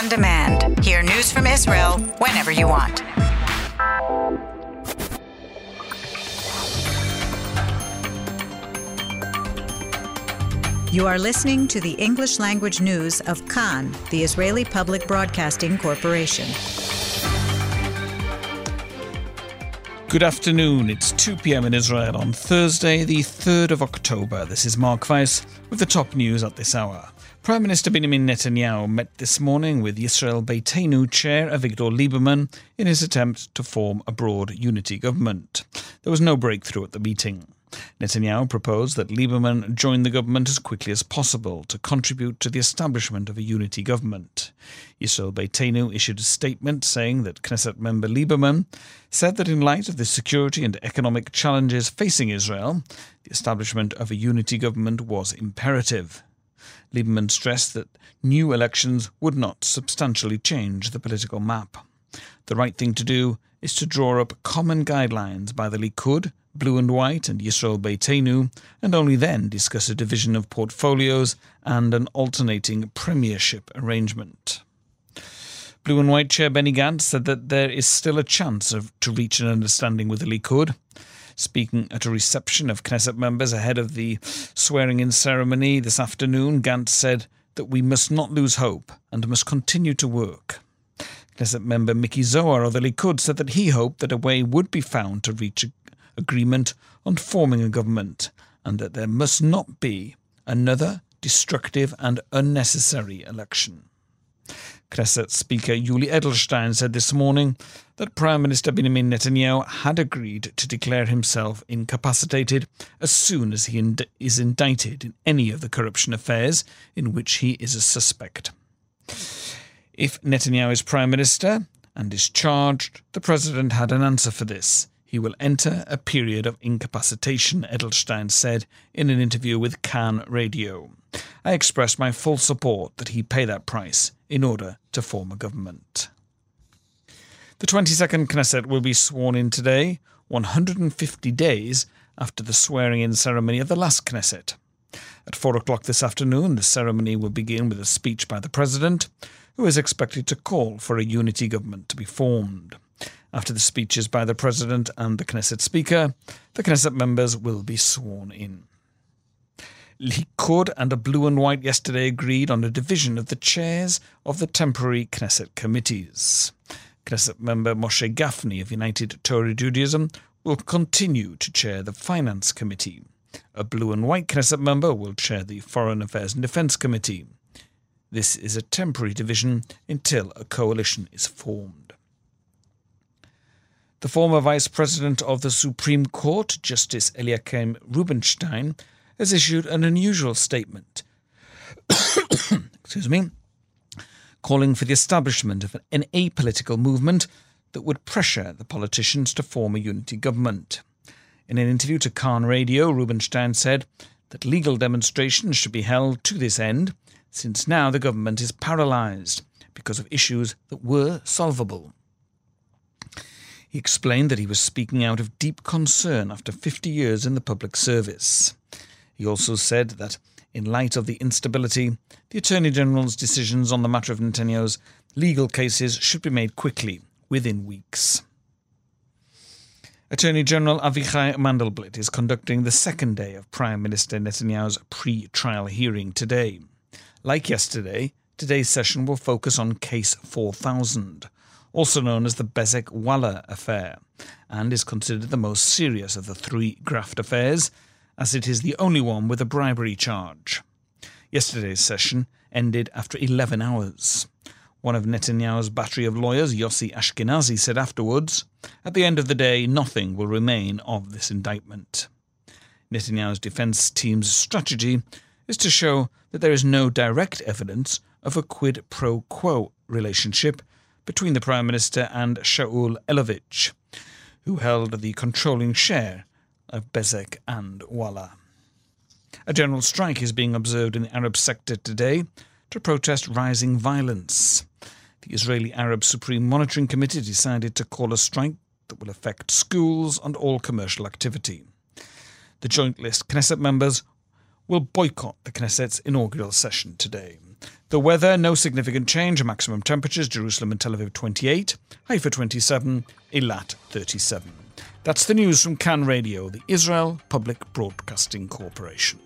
on demand. Hear news from Israel whenever you want. You are listening to the English language news of Kan, the Israeli Public Broadcasting Corporation. Good afternoon. It's 2 p.m. in Israel on Thursday, the 3rd of October. This is Mark Weiss with the top news at this hour. Prime Minister Benjamin Netanyahu met this morning with Yisrael Beitenu chair Avigdor Lieberman in his attempt to form a broad unity government. There was no breakthrough at the meeting. Netanyahu proposed that Lieberman join the government as quickly as possible to contribute to the establishment of a unity government. Yisrael Beitenu issued a statement saying that Knesset member Lieberman said that in light of the security and economic challenges facing Israel, the establishment of a unity government was imperative. Lieberman stressed that new elections would not substantially change the political map. The right thing to do is to draw up common guidelines by the Likud Blue and White and Yisrael Beitenu, and only then discuss a division of portfolios and an alternating premiership arrangement. Blue and White Chair Benny Gantz said that there is still a chance of, to reach an understanding with the Likud. Speaking at a reception of Knesset members ahead of the swearing in ceremony this afternoon, Gantz said that we must not lose hope and must continue to work. Knesset member Miki Zohar of the Likud said that he hoped that a way would be found to reach agreement on forming a government and that there must not be another destructive and unnecessary election. Knesset Speaker Yuli Edelstein said this morning that Prime Minister Benjamin Netanyahu had agreed to declare himself incapacitated as soon as he ind- is indicted in any of the corruption affairs in which he is a suspect. If Netanyahu is Prime Minister and is charged, the President had an answer for this. He will enter a period of incapacitation, Edelstein said in an interview with Kan Radio. I express my full support that he pay that price in order to form a government. The 22nd Knesset will be sworn in today, 150 days after the swearing in ceremony of the last Knesset. At 4 o'clock this afternoon, the ceremony will begin with a speech by the President, who is expected to call for a unity government to be formed. After the speeches by the President and the Knesset Speaker, the Knesset members will be sworn in. Likud and a blue and white yesterday agreed on a division of the chairs of the temporary Knesset committees. Knesset member Moshe Gafni of United Torah Judaism will continue to chair the Finance Committee. A blue and white Knesset member will chair the Foreign Affairs and Defence Committee. This is a temporary division until a coalition is formed. The former Vice President of the Supreme Court, Justice Eliakim Rubinstein, has issued an unusual statement. excuse me, calling for the establishment of an apolitical movement that would pressure the politicians to form a unity government. In an interview to Kan Radio, Rubinstein said that legal demonstrations should be held to this end, since now the government is paralysed because of issues that were solvable. He explained that he was speaking out of deep concern after 50 years in the public service. He also said that, in light of the instability, the Attorney General's decisions on the matter of Netanyahu's legal cases should be made quickly, within weeks. Attorney General Avichai Mandelblit is conducting the second day of Prime Minister Netanyahu's pre trial hearing today. Like yesterday, today's session will focus on Case 4000, also known as the Bezek Walla affair, and is considered the most serious of the three graft affairs, as it is the only one with a bribery charge. Yesterday's session ended after 11 hours. One of Netanyahu's battery of lawyers, Yossi Ashkenazi, said afterwards, At the end of the day, nothing will remain of this indictment. Netanyahu's defense team's strategy is to show that there is no direct evidence of a quid pro quo relationship between the Prime Minister and Shaul Elovitch, who held the controlling share of Bezek and Walla. A general strike is being observed in the Arab sector today to protest rising violence. The Israeli Arab Supreme Monitoring Committee decided to call a strike that will affect schools and all commercial activity. The joint list Knesset members will boycott the Knesset's inaugural session today. The weather, no significant change. Maximum temperatures Jerusalem and Tel Aviv 28, Haifa 27, Eilat 37. That's the news from Kan Radio, the Israel Public Broadcasting Corporation.